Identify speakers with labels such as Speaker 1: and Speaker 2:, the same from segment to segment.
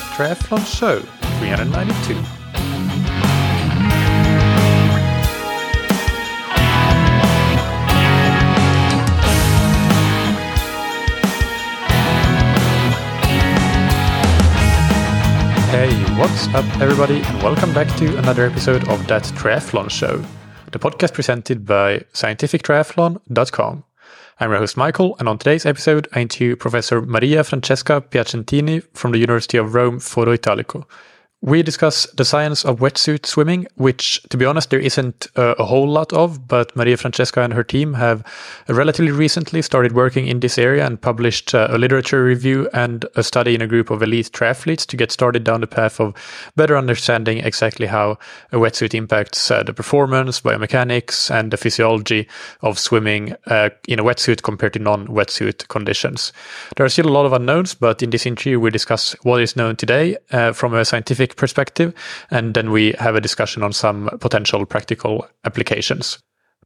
Speaker 1: That Triathlon Show 392. Hey, what's up, everybody, and welcome back to another episode of That Triathlon Show, the podcast presented by scientifictriathlon.com. I'm your host Michael, and on today's episode, I interview Professor Maria Francesca Piacentini from the University of Rome Foro Italico. We discuss the science of wetsuit swimming, which, to be honest, there isn't a, a, whole lot of, but Maria Francesca and her team have relatively recently started working in this area and published uh, a literature review and a study in a group of elite triathletes to get started down the path of better understanding exactly how a wetsuit impacts uh, the performance, biomechanics, and the physiology of swimming uh, in a wetsuit compared to non wetsuit conditions. There are still a lot of unknowns, but in this interview, we discuss what is known today uh, from a scientific perspective, and then we have a discussion on some potential practical applications.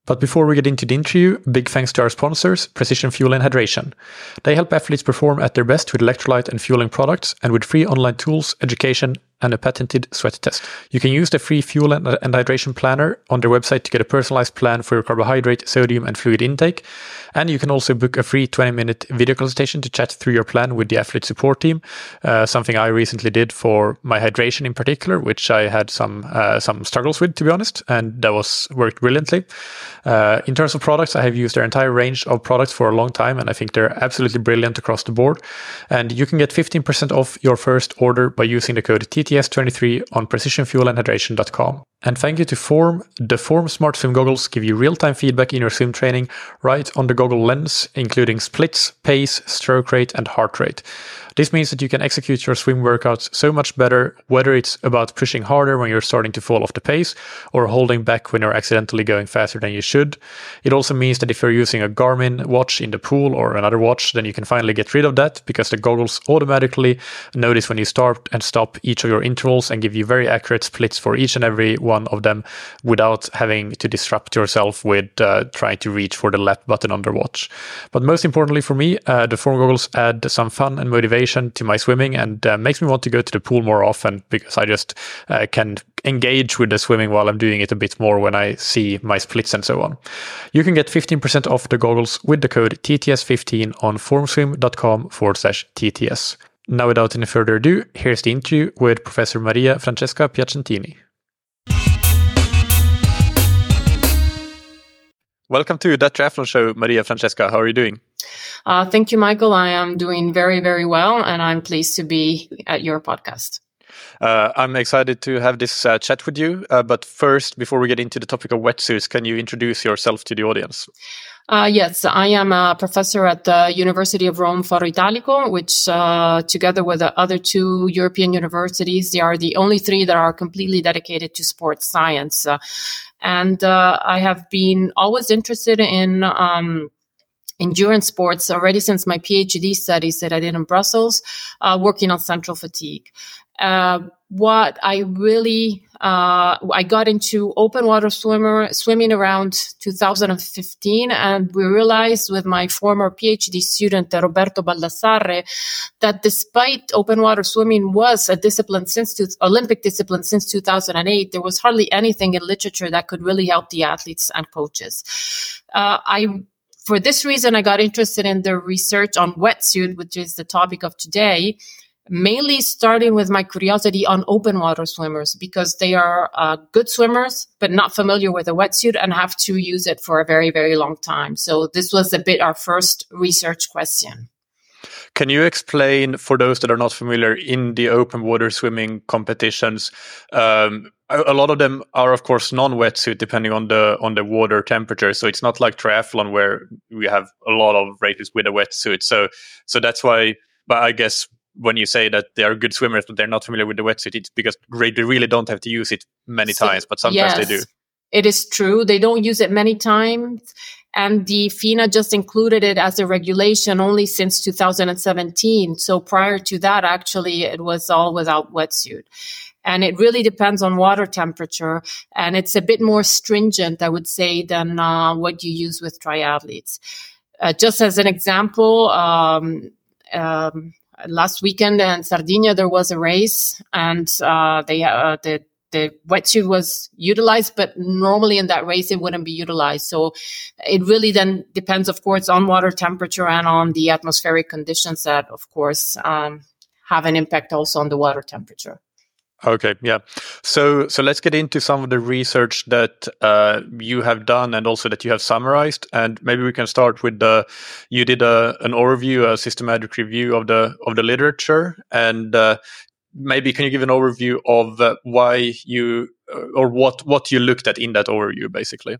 Speaker 1: But before we get into the interview, big thanks to our sponsors, Precision Fuel and Hydration. They help athletes perform at their best with electrolyte and fueling products and with free online tools, education, and a patented sweat test. You can use the free fuel and, and, hydration planner on their website to get a personalized plan for your carbohydrate, sodium, and fluid intake. And you can also book a free 20 minute video consultation to chat through your plan with the athlete support team. Uh, something I recently did for my hydration in particular, which I had some uh, some struggles with, to be honest, and that was worked brilliantly. Uh, in terms of products, I have used their entire range of products for a long time, and I think they're absolutely brilliant across the board. And you can get 15% off your first order by using the code TTS23 on precisionfuelandhydration.com. And thank you to Form. The Form Smart Swim goggles give you real time feedback in your swim training right on the goggle lens, including splits, pace, stroke rate, and heart rate. This means that you can execute your swim workouts so much better, whether it's about pushing harder when you're starting to fall off the pace or holding back when you're accidentally going faster than you should. It also means that if you're using a Garmin watch in the pool or another watch, then you can finally get rid of that because the goggles automatically notice when you start and stop each of your intervals and give you very accurate splits for each and every one of them without having to disrupt yourself with uh, trying to reach for the left button on the watch. But most importantly for me, uh, the form goggles add some fun and motivation to my swimming and uh, makes me want to go to the pool more often because I just uh, can engage with the swimming while I'm doing it a bit more when I see my splits and so on. You can get 15% off the goggles with the code TTS15 on formswim.com forward slash TTS. Now, without any further ado, here's the interview with Professor Maria Francesca Piacentini. Welcome to that triathlon show, Maria Francesca. How are you doing?
Speaker 2: Uh, thank you, Michael. I am doing very, very well, and I'm pleased to be at your podcast.
Speaker 1: Uh, I'm excited to have this uh, chat with you. Uh, but first, before we get into the topic of wetsuits, can you introduce yourself to the audience?
Speaker 2: Uh, yes, I am a professor at the University of Rome Foro Italico, which, uh, together with the other two European universities, they are the only three that are completely dedicated to sports science. Uh, and I have been always interested in um, endurance sports already since my PhD studies that I did in Brussels, uh, working on central fatigue. Uh, what I really, uh, I got into open water swimmer, swimming around 2015. And we realized with my former PhD student, Roberto Baldassarre, that despite open water swimming was a discipline since to, Olympic discipline since 2008, there was hardly anything in literature that could really help the athletes and coaches. Uh, I for this reason, I got interested in the research on wetsuit, which is the topic of today, mainly starting with my curiosity on open water swimmers because they are uh, good swimmers, but not familiar with a wetsuit and have to use it for a very, very long time. So this was a bit our first research question.
Speaker 1: Can you explain for those that are not familiar in the open water swimming competitions? Um, a, lot of them are, of course, non-wetsuit, depending on the on the water temperature. So it's not like triathlon where we have a lot of races with a wetsuit. So so that's why. But I guess when you say that they are good swimmers but they're not familiar with the wetsuit, it's because they really don't have to use it many so, times, but sometimes yes, they do.
Speaker 2: It is true. They don't use it many times and the FINA just included it as a regulation only since 2017. So prior to that, actually, it was all without wetsuit. And it really depends on water temperature. And it's a bit more stringent, I would say, than uh, what you use with triathletes. Uh, just as an example, um, um, last weekend in Sardinia there was a race, and uh, they uh, the the wetsuit was utilized, but normally in that race it wouldn't be utilized. So it really then depends, of course, on water temperature and on the atmospheric conditions that, of course, um, have an impact also on the water temperature.
Speaker 1: Okay, yeah. So so let's get into some of the research that uh, you have done and also that you have summarized, and maybe we can start with the you did a an overview, a systematic review of the of the literature, and uh, maybe can you give an overview of uh, why you uh, or what what you looked at in that overview, basically?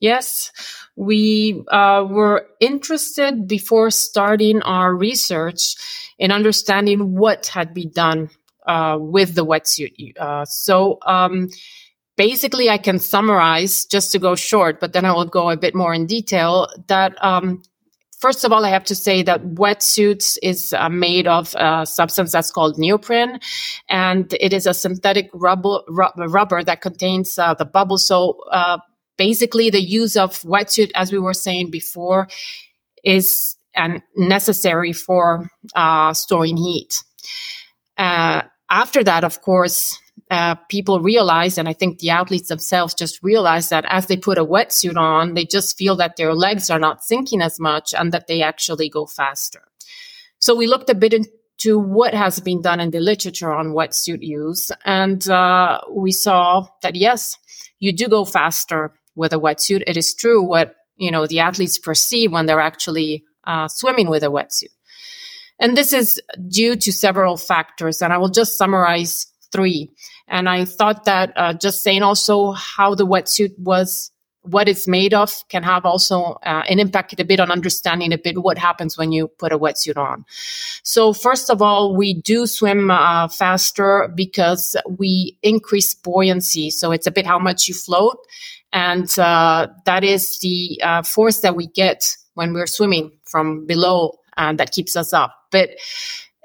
Speaker 2: Yes, we uh, were interested before starting our research in understanding what had been done uh, with the wetsuit. Uh, so um, basically, I can summarize just to go short, but then I will go a bit more in detail. That um, first of all, I have to say that wetsuits is uh, made of a substance that's called neoprene, and it is a synthetic rubber, rubber that contains uh, the bubble. So uh, basically, the use of wetsuit, as we were saying before, is necessary for uh, storing heat. Uh, after that, of course, uh, people realize, and I think the athletes themselves just realize that as they put a wetsuit on, they just feel that their legs are not sinking as much and that they actually go faster. So we looked a bit into what has been done in the literature on wetsuit use, and uh, we saw that yes, you do go faster with a wetsuit. It is true what you know the athletes perceive when they're actually uh, swimming with a wetsuit. And this is due to several factors, and I will just summarize three. And I thought that uh, just saying also how the wetsuit was, what it's made of, can have also uh, an impact a bit on understanding a bit what happens when you put a wetsuit on. So first of all, we do swim uh, faster because we increase buoyancy. So it's a bit how much you float, and uh, that is the uh, force that we get when we're swimming from below and that keeps us up. But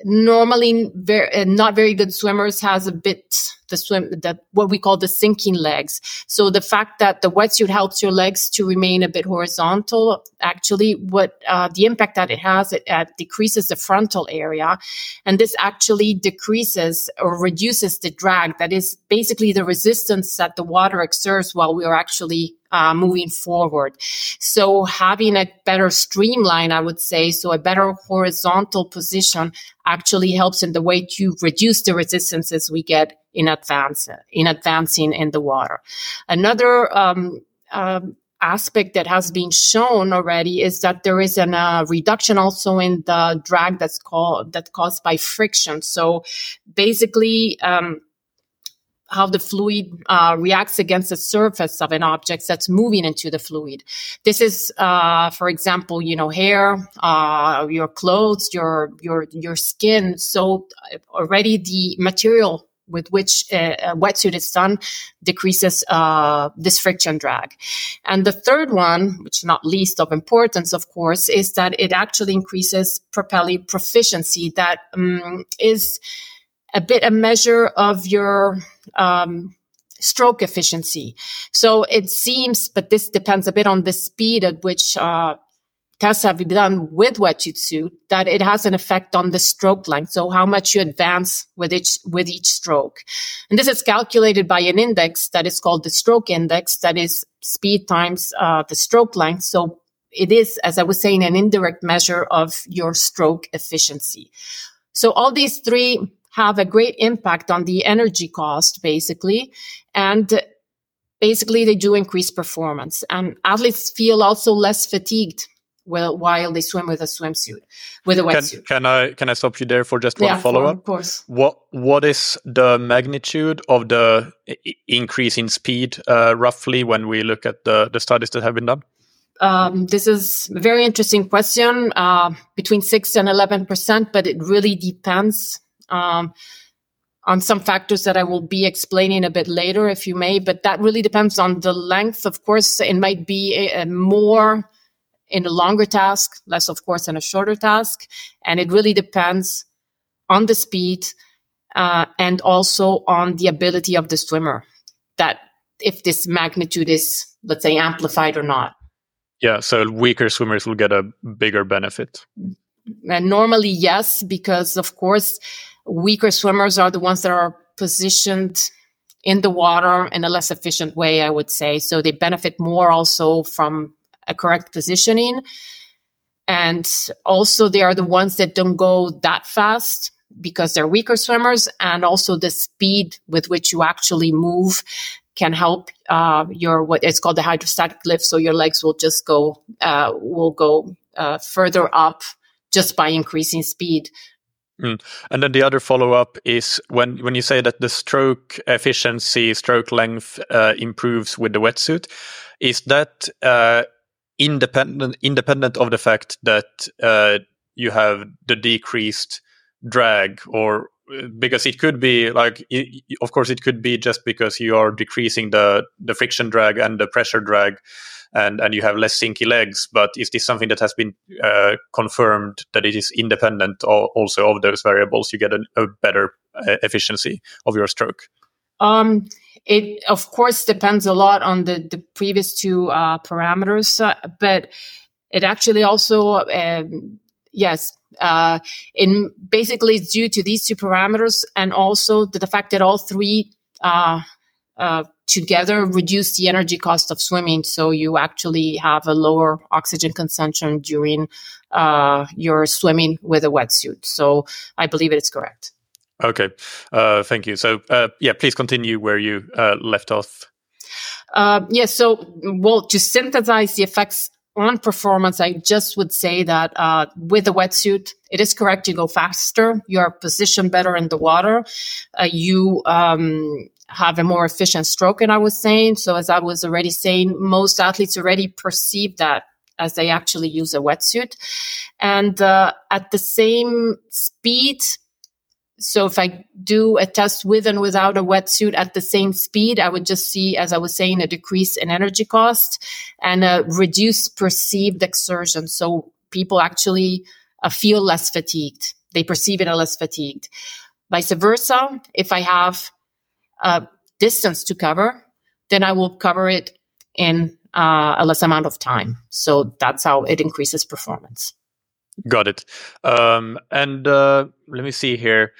Speaker 2: normally, very, uh, not very good swimmers has a bit the swim that what we call the sinking legs. So the fact that the wetsuit helps your legs to remain a bit horizontal, actually, what uh, the impact that it has, it uh, decreases the frontal area, and this actually decreases or reduces the drag. That is basically the resistance that the water exerts while we are actually uh, moving forward. So having a better streamline, I would say, so a better horizontal position actually helps in the way to reduce the resistances we get in advance in advancing in the water. Another um, um, aspect that has been shown already is that there is a uh, reduction also in the drag that's called that caused by friction. So basically. Um, how the fluid uh, reacts against the surface of an object that's moving into the fluid. This is, uh, for example, you know, hair, uh, your clothes, your your your skin. So uh, already the material with which a, a wetsuit is done decreases uh, this friction drag. And the third one, which not least of importance, of course, is that it actually increases propelling proficiency. That um, is a bit a measure of your um, stroke efficiency. So it seems, but this depends a bit on the speed at which uh, tests have been done with wetsuit that it has an effect on the stroke length. So how much you advance with each with each stroke, and this is calculated by an index that is called the stroke index, that is speed times uh, the stroke length. So it is, as I was saying, an indirect measure of your stroke efficiency. So all these three have a great impact on the energy cost, basically. And basically, they do increase performance. And athletes feel also less fatigued while, while they swim with a swimsuit, with a wetsuit.
Speaker 1: Can, can I can I stop you there for just one yeah, follow up?
Speaker 2: Of course.
Speaker 1: What what is the magnitude of the increase in speed uh, roughly when we look at the the studies that have been done?
Speaker 2: Um, this is a very interesting question. Uh, between six and eleven percent, but it really depends um, on some factors that I will be explaining a bit later, if you may. But that really depends on the length. Of course, it might be a, a more in a longer task, less, of course, in a shorter task. And it really depends on the speed uh, and also on the ability of the swimmer that if this magnitude is, let's say, amplified or not.
Speaker 1: Yeah, so weaker swimmers will get a bigger benefit.
Speaker 2: And normally, yes, because of course, weaker swimmers are the ones that are positioned in the water in a less efficient way, I would say. So they benefit more also from a correct positioning. And also, they are the ones that don't go that fast because they're weaker swimmers. And also, the speed with which you actually move can help uh, your it's called the hydrostatic lift. So your legs will just go uh, will go uh, further up just by increasing speed.
Speaker 1: Mm. And then the other follow up is when when you say that the stroke efficiency, stroke length uh, improves with the wetsuit, is that uh, independent independent of the fact that uh, you have the decreased drag, or because it could be like, it, of course, it could be just because you are decreasing the the friction drag and the pressure drag and and you have less sinky legs. But is this something that has been uh, confirmed that it is independent also of those variables? You get a, a better uh, efficiency of your stroke.
Speaker 2: Um, it of course depends a lot on the the previous two uh, parameters, uh, but it actually also um, yes uh, in basically it's due to these two parameters and also to the fact that all three uh, uh, together reduce the energy cost of swimming. So you actually have a lower oxygen consumption during uh, your swimming with a wetsuit. So I believe it is correct.
Speaker 1: Okay, uh, thank you. So uh, yeah, please continue where you uh, left off.
Speaker 2: Uh, yes. Yeah, so well, to synthesize the effects on performance, I just would say that uh, with the wetsuit, it is correct. You go faster. You are positioned better in the water. Uh, you um, have a more efficient stroke. And I was saying, so as I was already saying, most athletes already perceive that as they actually use a wetsuit. And uh, at the same speed, so if I do a test with and without a wetsuit at the same speed, I would just see, as I was saying, a decrease in energy cost and a reduced perceived exertion. So people actually uh, feel less fatigued. They perceive it as less fatigued. Vice versa, if I have a distance to cover, then I will cover it in uh, a less amount of time. So that's how it increases performance.
Speaker 1: Got it. Um, and uh, let me see here.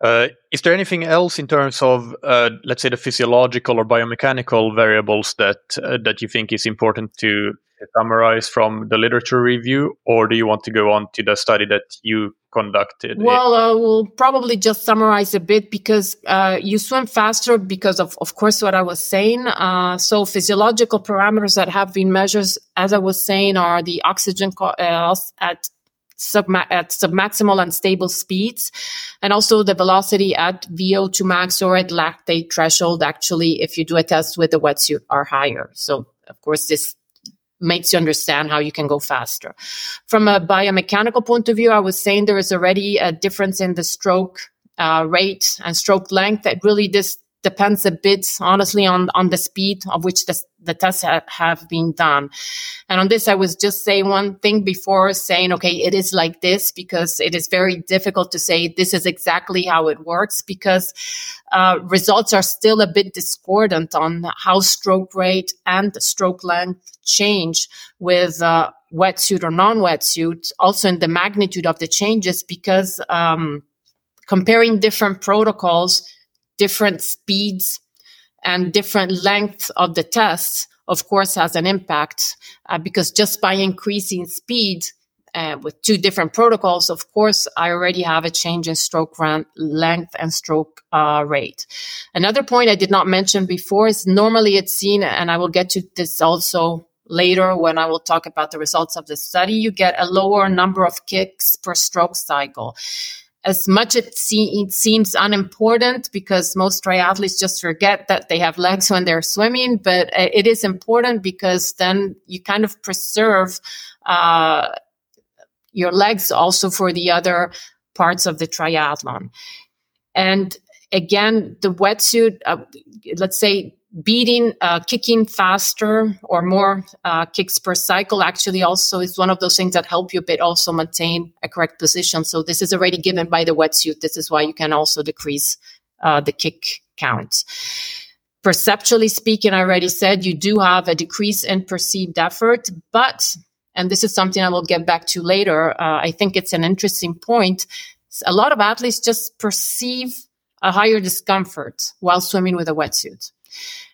Speaker 1: Uh, is there anything else in terms of, uh, let's say, the physiological or biomechanical variables that uh, that you think is important to summarize from the literature review, or do you want to go on to the study that you conducted?
Speaker 2: Well, uh, we'll probably just summarize a bit because uh, you swim faster because of, of course, what I was saying. Uh, so physiological parameters that have been measured, as I was saying, are the oxygen co- uh, at subma- at submaximal and stable speeds, and also the velocity at VO2 max or at lactate threshold. Actually, if you do a test with a wetsuit, are higher. So, of course, this makes you understand how you can go faster. From a biomechanical point of view, I was saying there is already a difference in the stroke uh, rate and stroke length that really this depends a bit, honestly, on, on the speed of which the, the tests ha- have been done. And on this, I was just saying one thing before saying, okay, it is like this because it is very difficult to say this is exactly how it works because uh, results are still a bit discordant on how stroke rate and stroke length change with uh, wetsuit or non-wetsuit. Also in the magnitude of the changes because um, comparing different protocols different speeds and different lengths of the tests, of course, has an impact uh, because just by increasing speed uh, with two different protocols, of course, I already have a change in stroke run length and stroke uh, rate. Another point I did not mention before is normally it's seen, and I will get to this also later when I will talk about the results of the study, you get a lower number of kicks per stroke cycle as much it, se- it seems unimportant because most triathletes just forget that they have legs when they're swimming, but uh, it is important because then you kind of preserve uh, your legs also for the other parts of the triathlon. And again, the wetsuit, uh, let's say beating, uh, kicking faster or more uh, kicks per cycle actually also is one of those things that help you but also maintain a correct position. So this is already given by the wetsuit. This is why you can also decrease uh, the kick count. Perceptually speaking, I already said you do have a decrease in perceived effort, but and this is something I will get back to later. Uh, I think it's an interesting point. A lot of athletes just perceive a higher discomfort while swimming with a wetsuit.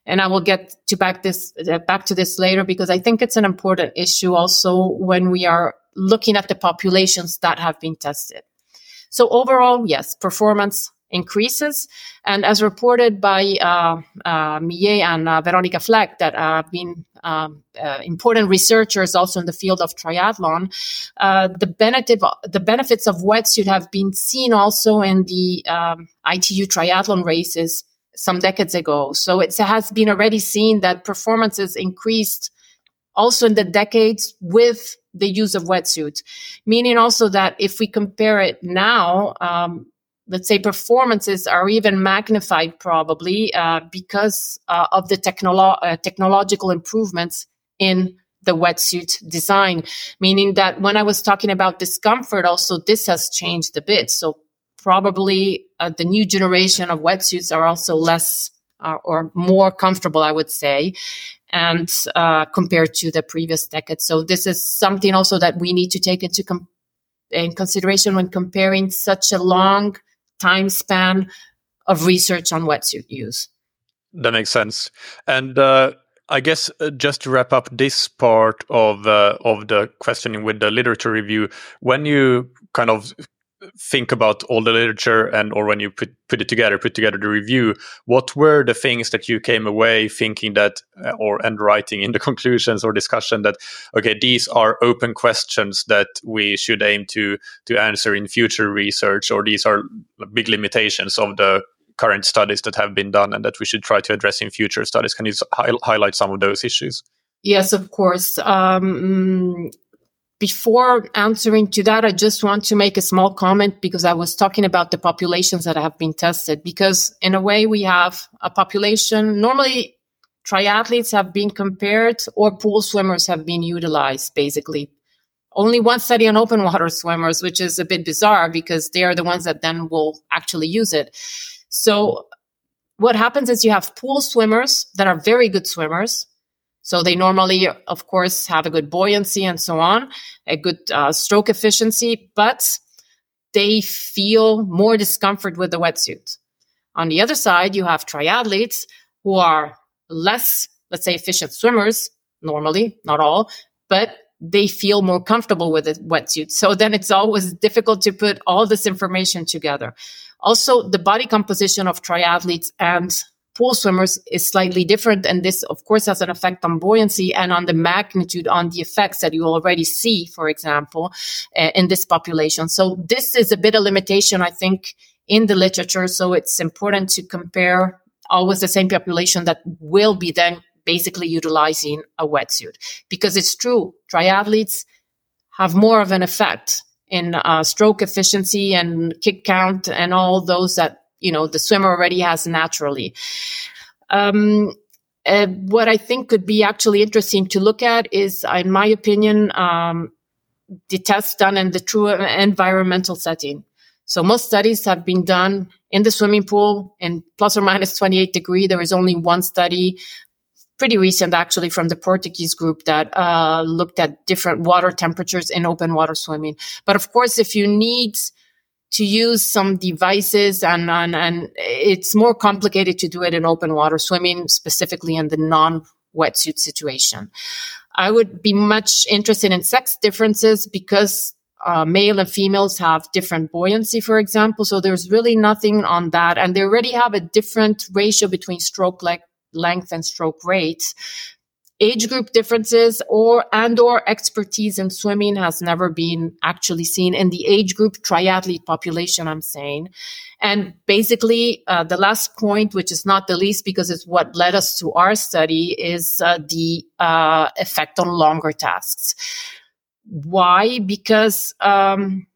Speaker 2: And I will get to back this uh, back to this later because I think it's an important issue also when we are looking at the populations that have been tested. So overall, yes, performance increases. And as reported by uh, uh, Millet and uh, Veronica Vleck, that have been um, uh, important researchers also in the field of triathlon, uh, the benefit the benefits of wetsuit have been seen also in the um, ITU triathlon races some decades ago. So it has been already seen that performances increased also in the decades with the use of wetsuit, meaning also that if we compare it now, um, let's say performances are even magnified probably uh, because uh, of the technolo- uh, technological improvements in the wetsuit design meaning that when i was talking about discomfort also this has changed a bit so probably uh, the new generation of wetsuits are also less uh, or more comfortable i would say and uh, compared to the previous decade so this is something also that we need to take into com- in consideration when comparing such a long time span of research on wetsuit use.
Speaker 1: That makes sense. And uh, I guess uh, just to wrap up this part of uh, of the questioning with the literature review, when you kind of think about all the literature and or when you put, put it together put together the review what were the things that you came away thinking that uh, or and writing in the conclusions or discussion that okay these are open questions that we should aim to to answer in future research or these are big limitations of the current studies that have been done and that we should try to address in future studies can you hi- highlight some of those issues
Speaker 2: Yes, of course. Um, before answering to that, I just want to make a small comment because I was talking about the populations that have been tested. Because in a way, we have a population. Normally, triathletes have been compared or pool swimmers have been utilized, basically. Only one study on open water swimmers, which is a bit bizarre because they are the ones that then will actually use it. So what happens is you have pool swimmers that are very good swimmers so they normally, of course, have a good buoyancy and so on, a good uh, stroke efficiency, but they feel more discomfort with the wetsuit. On the other side, you have triathletes who are less, let's say, efficient swimmers, normally, not all, but they feel more comfortable with the wetsuit. So then it's always difficult to put all this information together. Also, the body composition of triathletes and pool swimmers is slightly different. And this, of course, has an effect on buoyancy and on the magnitude, on the effects that you already see, for example, uh, in this population. So this is a bit of limitation, I think, in the literature. So it's important to compare always the same population that will be then basically utilizing a wetsuit because it's true. Triathletes have more of an effect in uh, stroke efficiency and kick count and all those that you know the swimmer already has naturally. Um, uh, what I think could be actually interesting to look at is, in my opinion, um, the tests done in the true environmental setting. So most studies have been done in the swimming pool in plus or minus 28 degree. There is only one study, pretty recent actually, from the Portuguese group that uh, looked at different water temperatures in open water swimming. But of course, if you need to use some devices and, and, and it's more complicated to do it in open water swimming, specifically in the non wetsuit situation. I would be much interested in sex differences because uh, male and females have different buoyancy, for example. So there's really nothing on that. And they already have a different ratio between stroke le- length and stroke rate age group differences or and or expertise in swimming has never been actually seen in the age group triathlete population i'm saying. And basically uh, the last point which is not the least because it's what led us to our study is uh, the uh, effect on longer tasks. Why? Because um,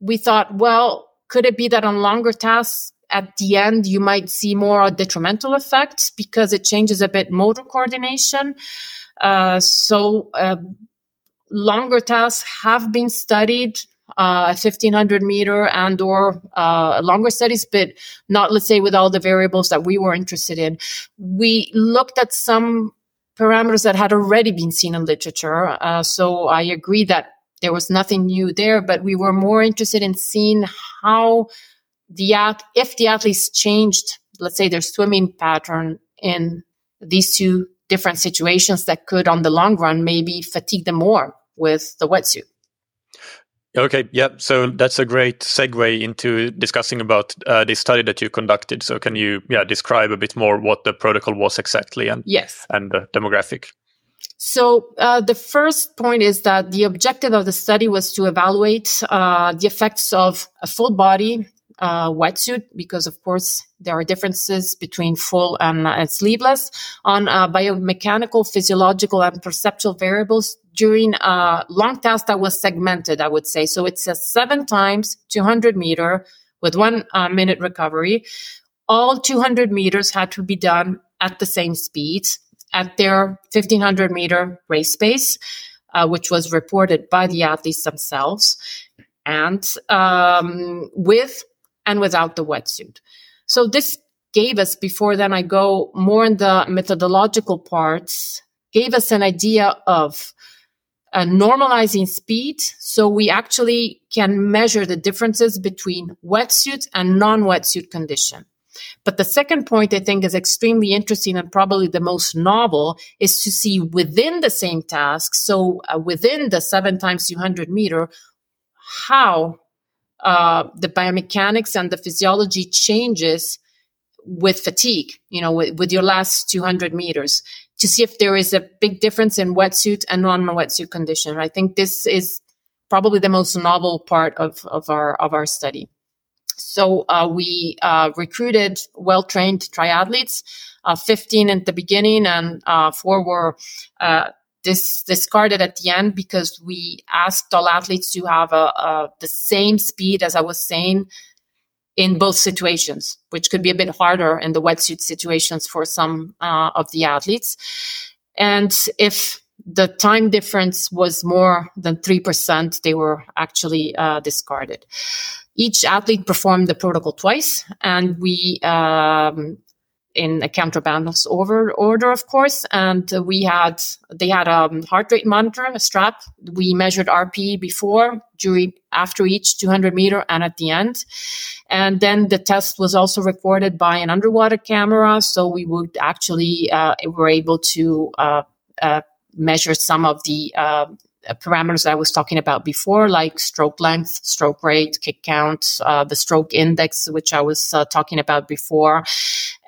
Speaker 2: we thought well could it be that on longer tasks at the end, you might see more detrimental effects because it changes a bit motor coordination. Uh, so, uh, longer tasks have been studied uh, 1500 meter and or uh, longer studies but not let's say with all the variables that we were interested in we looked at some parameters that had already been seen in literature. Uh, so I agree that there was nothing new there, but we were more interested in seeing how the if the athletes changed, let's say their swimming pattern in these two different situations that could, on the long run, maybe fatigue them more with the wetsuit.
Speaker 1: Okay, yeah. So that's a great segue into discussing about uh, this study that you conducted. So can you, yeah, describe a bit more what the protocol was exactly and
Speaker 2: yes,
Speaker 1: and the demographic?
Speaker 2: So uh, the first point is that the objective of the study was to evaluate uh, the effects of a full body uh, wetsuit, because of course there are differences between full and, uh, sleeveless, on uh, biomechanical, physiological, and perceptual variables during a long test that was segmented. I would say so. It's a seven times 200 meter with one uh, minute recovery. All 200 meters had to be done at the same speed at their 1500 meter race pace, uh, which was reported by the athletes themselves, and um, with and without the wetsuit. So this gave us, before then I go more in the methodological parts, gave us an idea of uh, normalizing speed. So we actually can measure the differences between wetsuit and non-wetsuit condition. But the second point I think is extremely interesting and probably the most novel is to see within the same task. So uh, within the seven times 200 meter, how uh, the biomechanics and the physiology changes with fatigue, you know, with, with, your last 200 meters to see if there is a big difference in wetsuit and non-wetsuit condition. I think this is probably the most novel part of, of our, of our study. So uh, we uh, recruited well-trained triathletes, uh, 15 at the beginning, and uh, four were uh, dis- discarded at the end because we asked all athletes to have a, a, the same speed as I was saying in both situations, which could be a bit harder in the wetsuit situations for some uh, of the athletes. And if the time difference was more than 3%, they were actually uh, discarded. Each athlete performed the protocol twice, and we um, in a counterbalance over order, of course. And we had they had a heart rate monitor, a strap. We measured RP before, during, after each 200 meter, and at the end. And then the test was also recorded by an underwater camera, so we would actually uh, were able to uh, uh, measure some of the uh, parameters I was talking about before, like stroke length, stroke rate, kick count, uh, the stroke index, which I was uh, talking about before.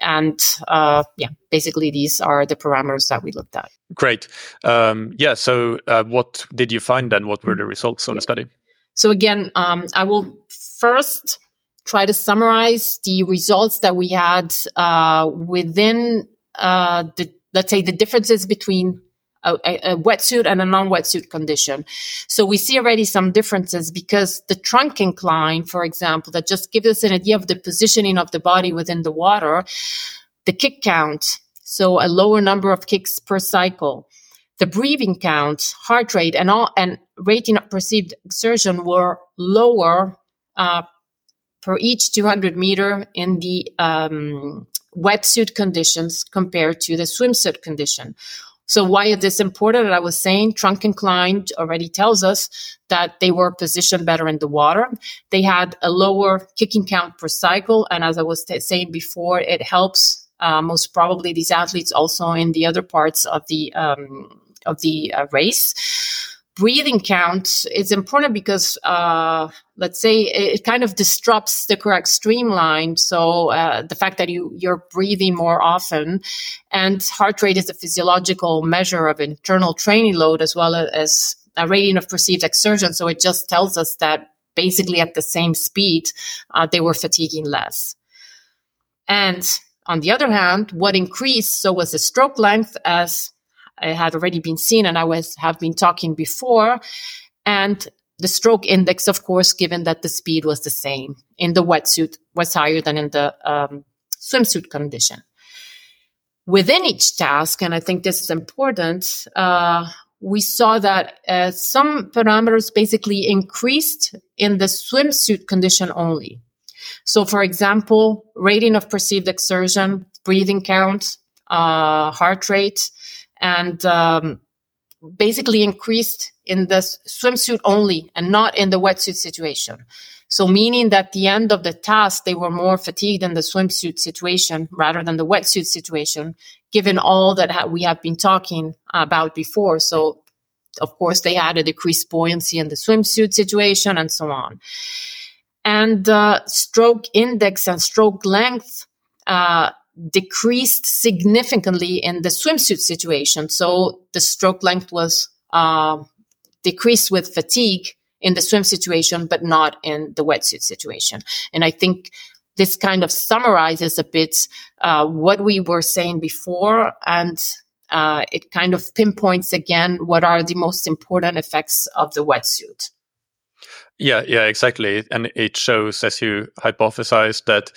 Speaker 2: And uh, yeah, basically these are the parameters that we looked at.
Speaker 1: Great. Um, yeah. So uh, what did you find then? What were the results of the study?
Speaker 2: So again, um, I will first try to summarize the results that we had uh, within the, let's say, the differences between a, a, wetsuit and a non-wetsuit condition. So we see already some differences because the trunk incline, for example, that just gives us an idea of the positioning of the body within the water, the kick count, so a lower number of kicks per cycle, the breathing count, heart rate, and all, and rating of perceived exertion were lower uh, per each 200 meter in the um, wetsuit conditions compared to the swimsuit condition. So why is this important? And I was saying trunk inclined already tells us that they were positioned better in the water. They had a lower kicking count per cycle. And as I was t- saying before, it helps uh, most probably these athletes also in the other parts of the um, of the uh, race breathing count is important because uh, let's say it kind of disrupts the correct streamline. So uh, the fact that you you're breathing more often and heart rate is a physiological measure of internal training load as well as a rating of perceived exertion. So it just tells us that basically at the same speed uh, they were fatiguing less. And on the other hand what increased so was the stroke length as had already been seen and I was have been talking before. And the stroke index, of course, given that the speed was the same in the wetsuit, was higher than in the um, swimsuit condition. Within each task, and I think this is important, uh, we saw that uh, some parameters basically increased in the swimsuit condition only. So, for example, rating of perceived exertion, breathing count, uh, heart rate, and um, basically increased in the swimsuit only and not in the wetsuit situation. So meaning that the end of the task, they were more fatigued in the swimsuit situation rather than the wetsuit situation, given all that we have been talking about before. So of course, they had a decreased buoyancy in the swimsuit situation and so on. And uh, stroke index and stroke length uh, decreased significantly in the swimsuit situation. So the stroke length was uh, decreased with fatigue in the swim situation, but not in the wetsuit situation. And I think this kind of summarizes a bit uh, what we were saying before and uh, it kind of pinpoints again what are the most important effects of the wetsuit.
Speaker 1: Yeah, yeah, exactly. And it shows, as you hypothesized, that,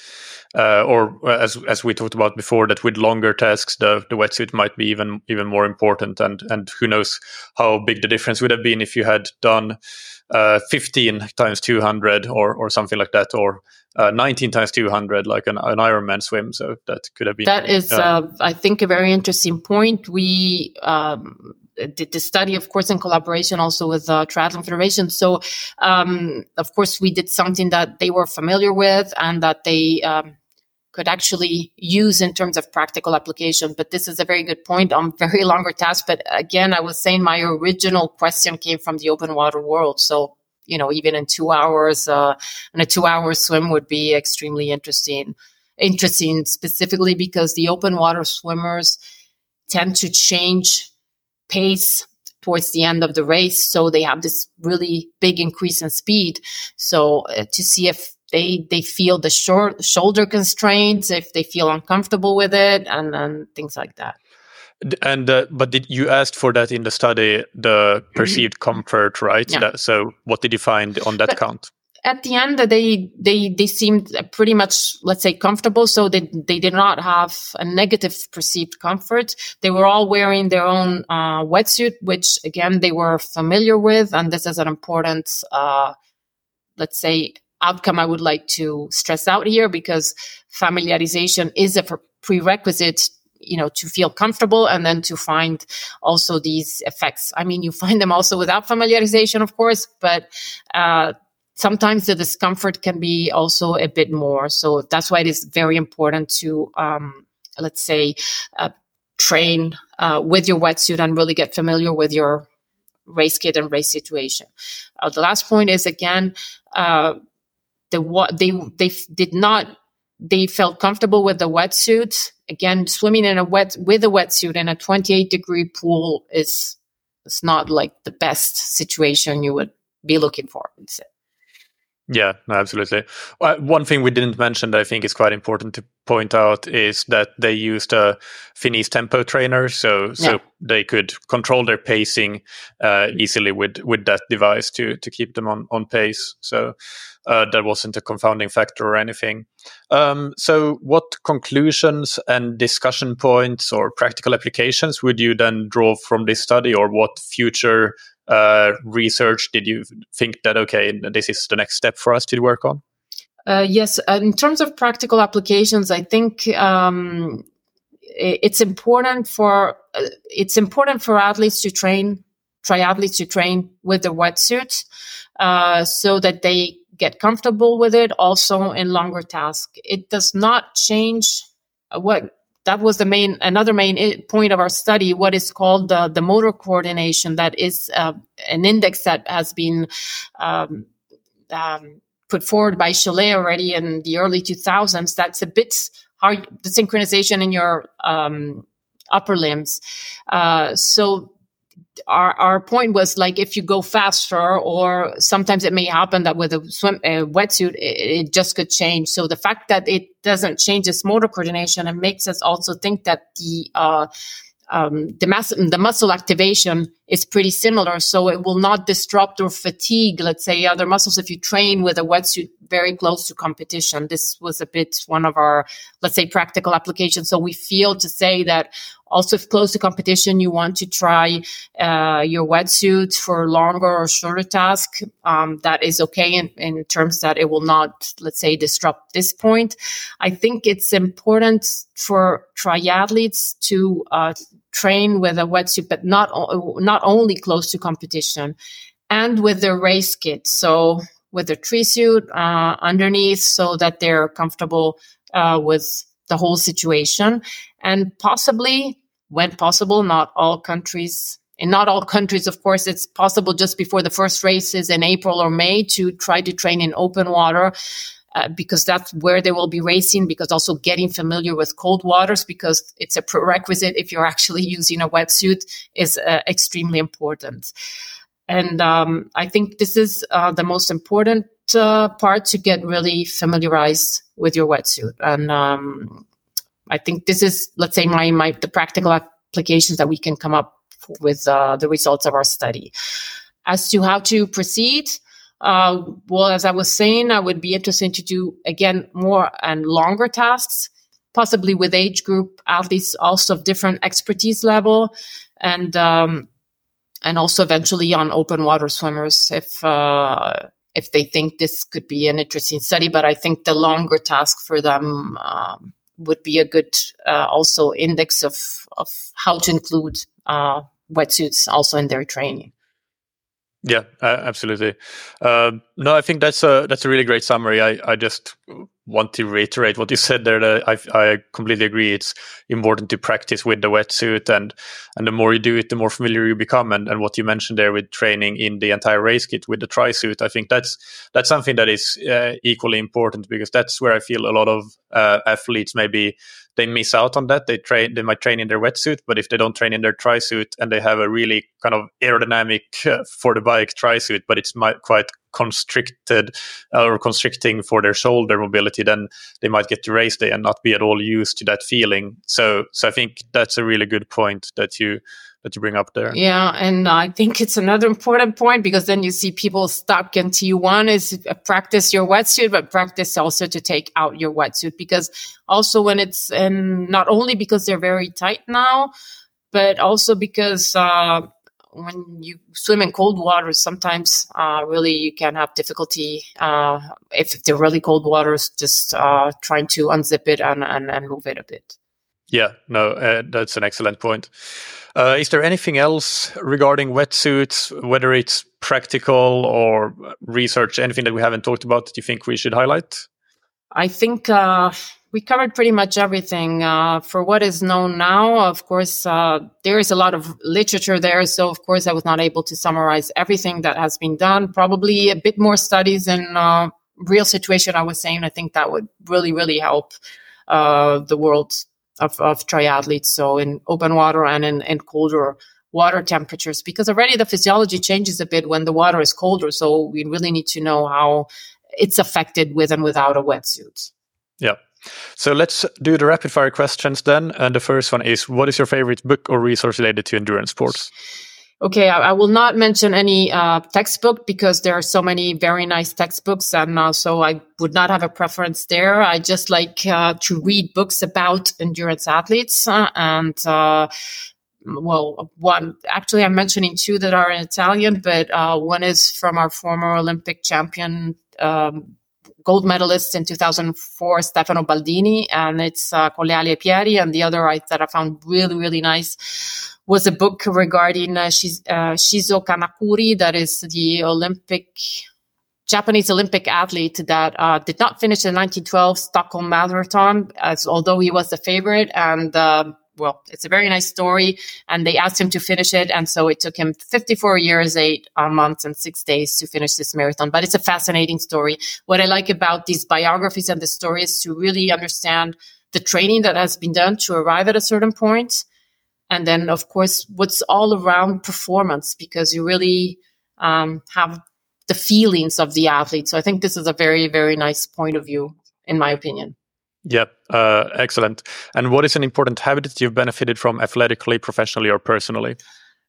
Speaker 1: uh, or as as we talked about before, that with longer tasks, the the wetsuit might be even even more important. And and who knows how big the difference would have been if you had done uh, 15 times 200 or or something like that, or uh, 19 times 200 like an, an Ironman swim. So that could have been.
Speaker 2: That is, uh, I think, a very interesting point. We um, did the study, of course, in collaboration also with uh, Triathlon Federation. So, um, of course, we did something that they were familiar with and that they um, could actually use in terms of practical application. But this is a very good point on very longer tasks. But again, I was saying my original question came from the open water world. So you know, even in two hours, uh, and a two hour swim would be extremely interesting. Interesting specifically because the open water swimmers tend to change pace towards the end of the race. So they have this really big increase in speed. So uh, to see if they, they feel the short shoulder constraints, if they feel uncomfortable with it and, and things like that.
Speaker 1: And uh, but did you asked for that in the study, the perceived comfort, right?
Speaker 2: Yeah.
Speaker 1: That, so what did you find on that but count?
Speaker 2: At the end, they they they seemed pretty much, let's say, comfortable. So they they did not have a negative perceived comfort. They were all wearing their own uh, wetsuit, which again they were familiar with, and this is an important, uh, let's say, outcome I would like to stress out here because familiarization is a prerequisite you know to feel comfortable and then to find also these effects i mean you find them also without familiarization of course but uh, sometimes the discomfort can be also a bit more so that's why it is very important to um, let's say uh, train uh, with your wetsuit and really get familiar with your race kit and race situation uh, the last point is again uh, the what they they did not they felt comfortable with the wetsuit. Again, swimming in a wet with a wetsuit in a 28 degree pool is it's not like the best situation you would be looking for.
Speaker 1: Yeah, absolutely. Uh, one thing we didn't mention that I think is quite important to point out is that they used a Finis tempo trainer, so so yeah. they could control their pacing uh, easily with with that device to to keep them on on pace. So uh, that wasn't a confounding factor or anything. Um, so, what conclusions and discussion points or practical applications would you then draw from this study, or what future uh, research did you think that okay, this is the next step for us to work on?
Speaker 2: Uh, yes, in terms of practical applications, I think um, it's important for uh, it's important for athletes to train triathletes to train with the wetsuit uh, so that they get comfortable with it also in longer tasks. It does not change what that was the main another main point of our study what is called the, the motor coordination that is uh, an index that has been um, um, put forward by Chollet already in the early 2000s that's a bit hard the synchronization in your um, upper limbs. Uh, so our, our point was like if you go faster or sometimes it may happen that with a swim a wetsuit it, it, just could change. So the fact that it doesn't change its motor coordination and makes us also think that the uh, um, the, mass, the muscle activation is pretty similar. So it will not disrupt or fatigue, let's say, other muscles if you train with a wetsuit very close to competition. This was a bit one of our, let's say, practical applications. So we feel to say that also, if close to competition, you want to try uh, your wetsuit for longer or shorter task, um, that is okay in, in terms that it will not, let's say, disrupt this point. I think it's important for triathletes to uh, train with a wetsuit, but not not only close to competition, and with their race kit. So with their trisuit uh, underneath, so that they're comfortable uh, with the whole situation, and possibly, when possible, not all countries. In not all countries, of course, it's possible just before the first races in April or May to try to train in open water uh, because that's where they will be racing because also getting familiar with cold waters because it's a prerequisite if you're actually using a wetsuit is uh, extremely important. And um, i think this is uh, the most important uh, part to get really familiarized with your wetsuit. And um, i think this is let's say my, my the practical applications that we can come up with uh, the results of our study. As to how to proceed uh, well, as I was saying, I would be interested to do again more and longer tasks, possibly with age group athletes also of different expertise level, and um, and also eventually on open water swimmers if uh, if they think this could be an interesting study. But I think the longer task for them um, would be a good uh, also index of of how to include uh, wetsuits also in their training.
Speaker 1: Yeah, absolutely. Uh, no, I think that's a that's a really great summary. I, I just want to reiterate what you said there. I I completely agree. It's important to practice with the wetsuit, and and the more you do it, the more familiar you become. And and what you mentioned there with training in the entire race kit with the tri suit, I think that's that's something that is uh, equally important because that's where I feel a lot of uh, athletes maybe they miss out on that. They train, they might train in their wetsuit, but if they don't train in their tri suit and they have a really kind of aerodynamic uh, for the bike tri suit, but it's quite constricted uh, or constricting for their shoulder mobility, then they might get to race day and not be at all used to that feeling. So, so I think that's a really good point that you that you bring up there.
Speaker 2: Yeah, and I think it's another important point because then you see people stuck in T1 is practice your wetsuit, but practice also to take out your wetsuit because also when it's and not only because they're very tight now, but also because uh, when you swim in cold water, sometimes uh, really you can have difficulty uh, if they're really cold waters, just uh, trying to unzip it and, and, and move it a bit.
Speaker 1: Yeah, no, uh, that's an excellent point. Uh, is there anything else regarding wetsuits, whether it's practical or research, anything that we haven't talked about that you think we should highlight?
Speaker 2: I think uh, we covered pretty much everything. Uh, for what is known now, of course, uh, there is a lot of literature there. So, of course, I was not able to summarize everything that has been done. Probably a bit more studies in uh, real situation. I was saying, I think that would really, really help uh, the world of, of triathletes. So in open water and in, in colder water temperatures, because already the physiology changes a bit when the water is colder. So we really need to know how it's affected with and without a wetsuit.
Speaker 1: Yeah. So let's do the rapid fire questions then. And the first one is What is your favorite book or resource related to endurance sports?
Speaker 2: Okay, I, I, will not mention any uh, textbook because there are so many very nice textbooks, and uh, so I would not have a preference there. I just like uh, to read books about endurance athletes, uh, and uh, well, one actually I'm mentioning two that are in Italian, but uh, one is from our former Olympic champion. Um, gold medalist in 2004, Stefano Baldini, and it's uh, Con le ali e piedi. And the other I, that I found really, really nice was a book regarding uh, Shiz, uh, Kanakuri, that is the Olympic Japanese Olympic athlete that uh, did not finish the 1912 Stockholm Marathon, as although he was the favorite. And uh, well, it's a very nice story. And they asked him to finish it, and so it took him 54 years, eight uh, months, and six days to finish this marathon. But it's a fascinating story. What I like about these biographies and the stories to really understand the training that has been done to arrive at a certain point and then of course what's all around performance because you really um, have the feelings of the athlete. So i think this is a very very nice point of view in my opinion.
Speaker 1: Yeah uh, excellent. And what is an important habit that you've benefited from athletically professionally or personally?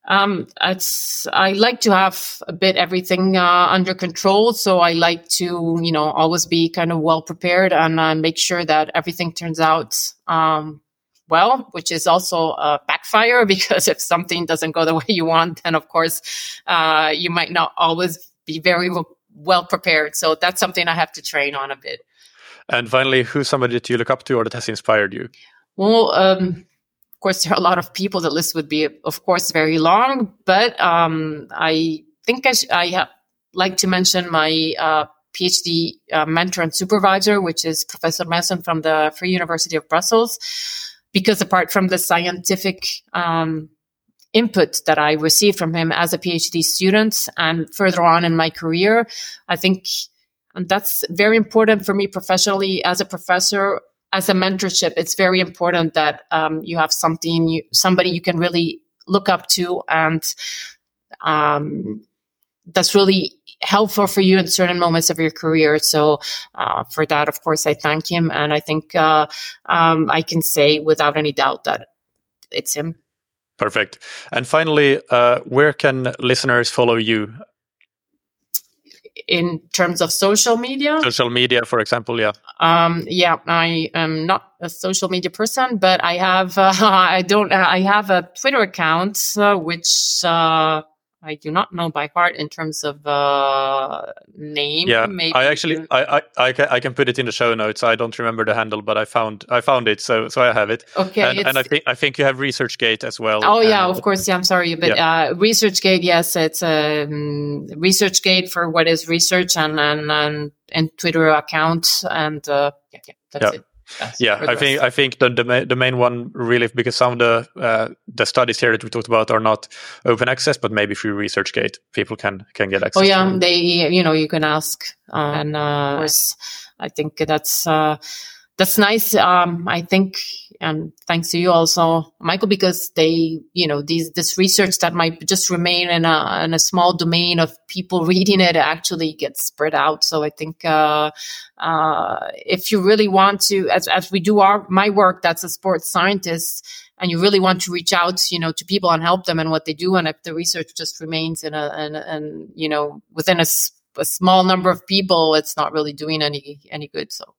Speaker 2: Um, it's I like to have a bit everything uh, under control, so I like to you know always be kind of well prepared and uh, make sure that everything turns out um, well, which is also a backfire because if something doesn't go the way you want, then of course, uh, you might not always be very well prepared. So that's something I have to train on a bit.
Speaker 1: And finally, who's somebody that you look up to or that has inspired you?
Speaker 2: Well, um, of course, there are a lot of people. The list would be, of course, very long, but um, I think I, sh- I ha- like to mention my uh, PhD uh, mentor and supervisor, which is Professor Meeusen from the Free University of Brussels, because apart from the scientific um, input that I received from him as a PhD student and further on in my career, I think that's very important for me professionally as a professor. As a mentorship, it's very important that um, you have something, you, somebody you can really look up to, and um, that's really helpful for you in certain moments of your career. So uh, for that, of course, I thank him, and I think uh, um, I can say without any doubt that it's him.
Speaker 1: Perfect. And finally, uh, where can listeners follow you?
Speaker 2: In terms of social media,
Speaker 1: social media, for example, yeah.
Speaker 2: Um, yeah, I am not a social media person, but I have uh, I don't I have a Twitter account uh, which uh, I do not know by heart in terms of uh, name.
Speaker 1: Yeah, maybe I actually I, I I can, I can put it in the show notes. I don't remember the handle, but I found I found it, so so I have it.
Speaker 2: Okay,
Speaker 1: and, and I think I think you have ResearchGate as well.
Speaker 2: Oh yeah, of course. Yeah, I'm sorry, but yeah. uh, ResearchGate, yes, it's a um, ResearchGate for what is research and and and, and Twitter account, and uh, yeah, yeah, that's yeah. it
Speaker 1: yeah, I think I think the, the the main one really because some of the uh, the studies here that we talked about are not open access, but maybe through ResearchGate people can can get access.
Speaker 2: Oh yeah, they you know you can ask, and uh, I think that's uh, that's nice. Um, I think, and thanks to you also, Michael, because they, you know, these this research that might just remain in a in a small domain of people reading it actually gets spread out. So I think uh, uh, if you really want to, as as we do our my work, that's a sports scientist, and you really want to reach out, you know, to people and help them and what they do, and if the research just remains in a and and you know within a, a small number of people, it's not really doing any any good. So.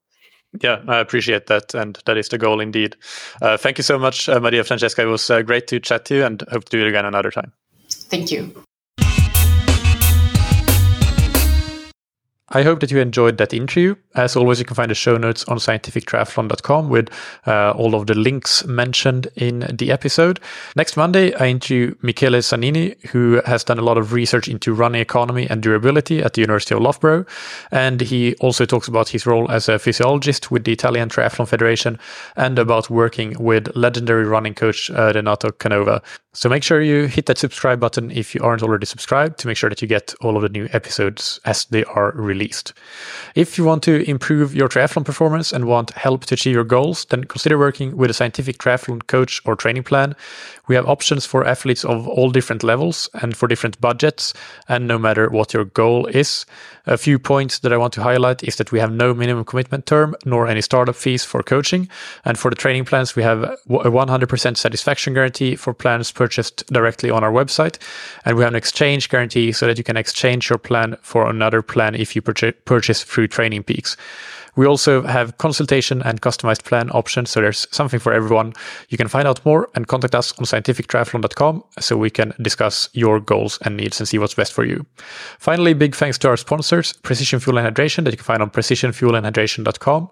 Speaker 1: Yeah, I appreciate that, and that is the goal indeed. Uh, thank you so much, uh, Maria Francesca. It was uh, great to chat to you, and hope to do it again another time.
Speaker 2: Thank you.
Speaker 1: I hope that you enjoyed that interview. As always, you can find the show notes on scientifictriathlon.com with uh, all of the links mentioned in the episode. Next Monday, I interview Michele Zanini, who has done a lot of research into running economy and durability at the University of Loughborough. And he also talks about his role as a physiologist with the Italian Triathlon Federation and about working with legendary running coach uh, Renato Canova. So make sure you hit that subscribe button if you aren't already subscribed to make sure that you get all of the new episodes as they are released. If you want to improve your triathlon performance and want help to achieve your goals, then consider working with a scientific triathlon coach or training plan. We have options for athletes of all different levels and for different budgets, and no matter what your goal is. A few points that I want to highlight is that we have no minimum commitment term nor any startup fees for coaching. And for the training plans, we have a 100% satisfaction guarantee for plans purchased directly on our website. And we have an exchange guarantee so that you can exchange your plan for another plan if you purchase through Training Peaks. We also have consultation and customized plan options, so there's something for everyone. You can find out more and contact us on scientifictriathlon.com so we can discuss your goals and needs and see what's best for you. Finally, big thanks to our sponsors, Precision Fuel and Hydration, that you can find on precisionfuelandhydration.com.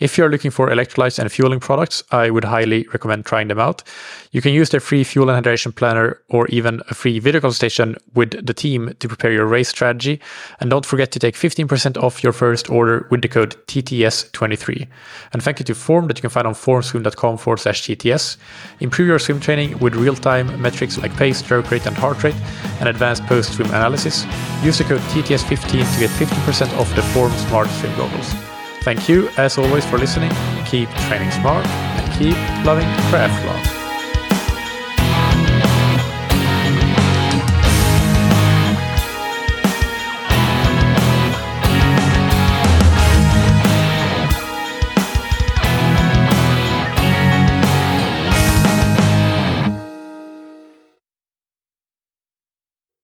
Speaker 1: If you're looking for electrolytes and fueling products, I would highly recommend trying them out. You can use their free fuel and hydration planner or even a free video consultation with the team to prepare your race strategy. And don't forget to take 15% off your first order with the code TTS23. And thank you to Form that you can find on formswim.com forward slash TTS. Improve your swim training with real time metrics like pace, stroke rate, and heart rate, and advanced post swim analysis. Use the code TTS15 to get 15% off the Form Smart Swim goggles. Thank you, as always, for listening. Keep training smart and keep loving triathlon.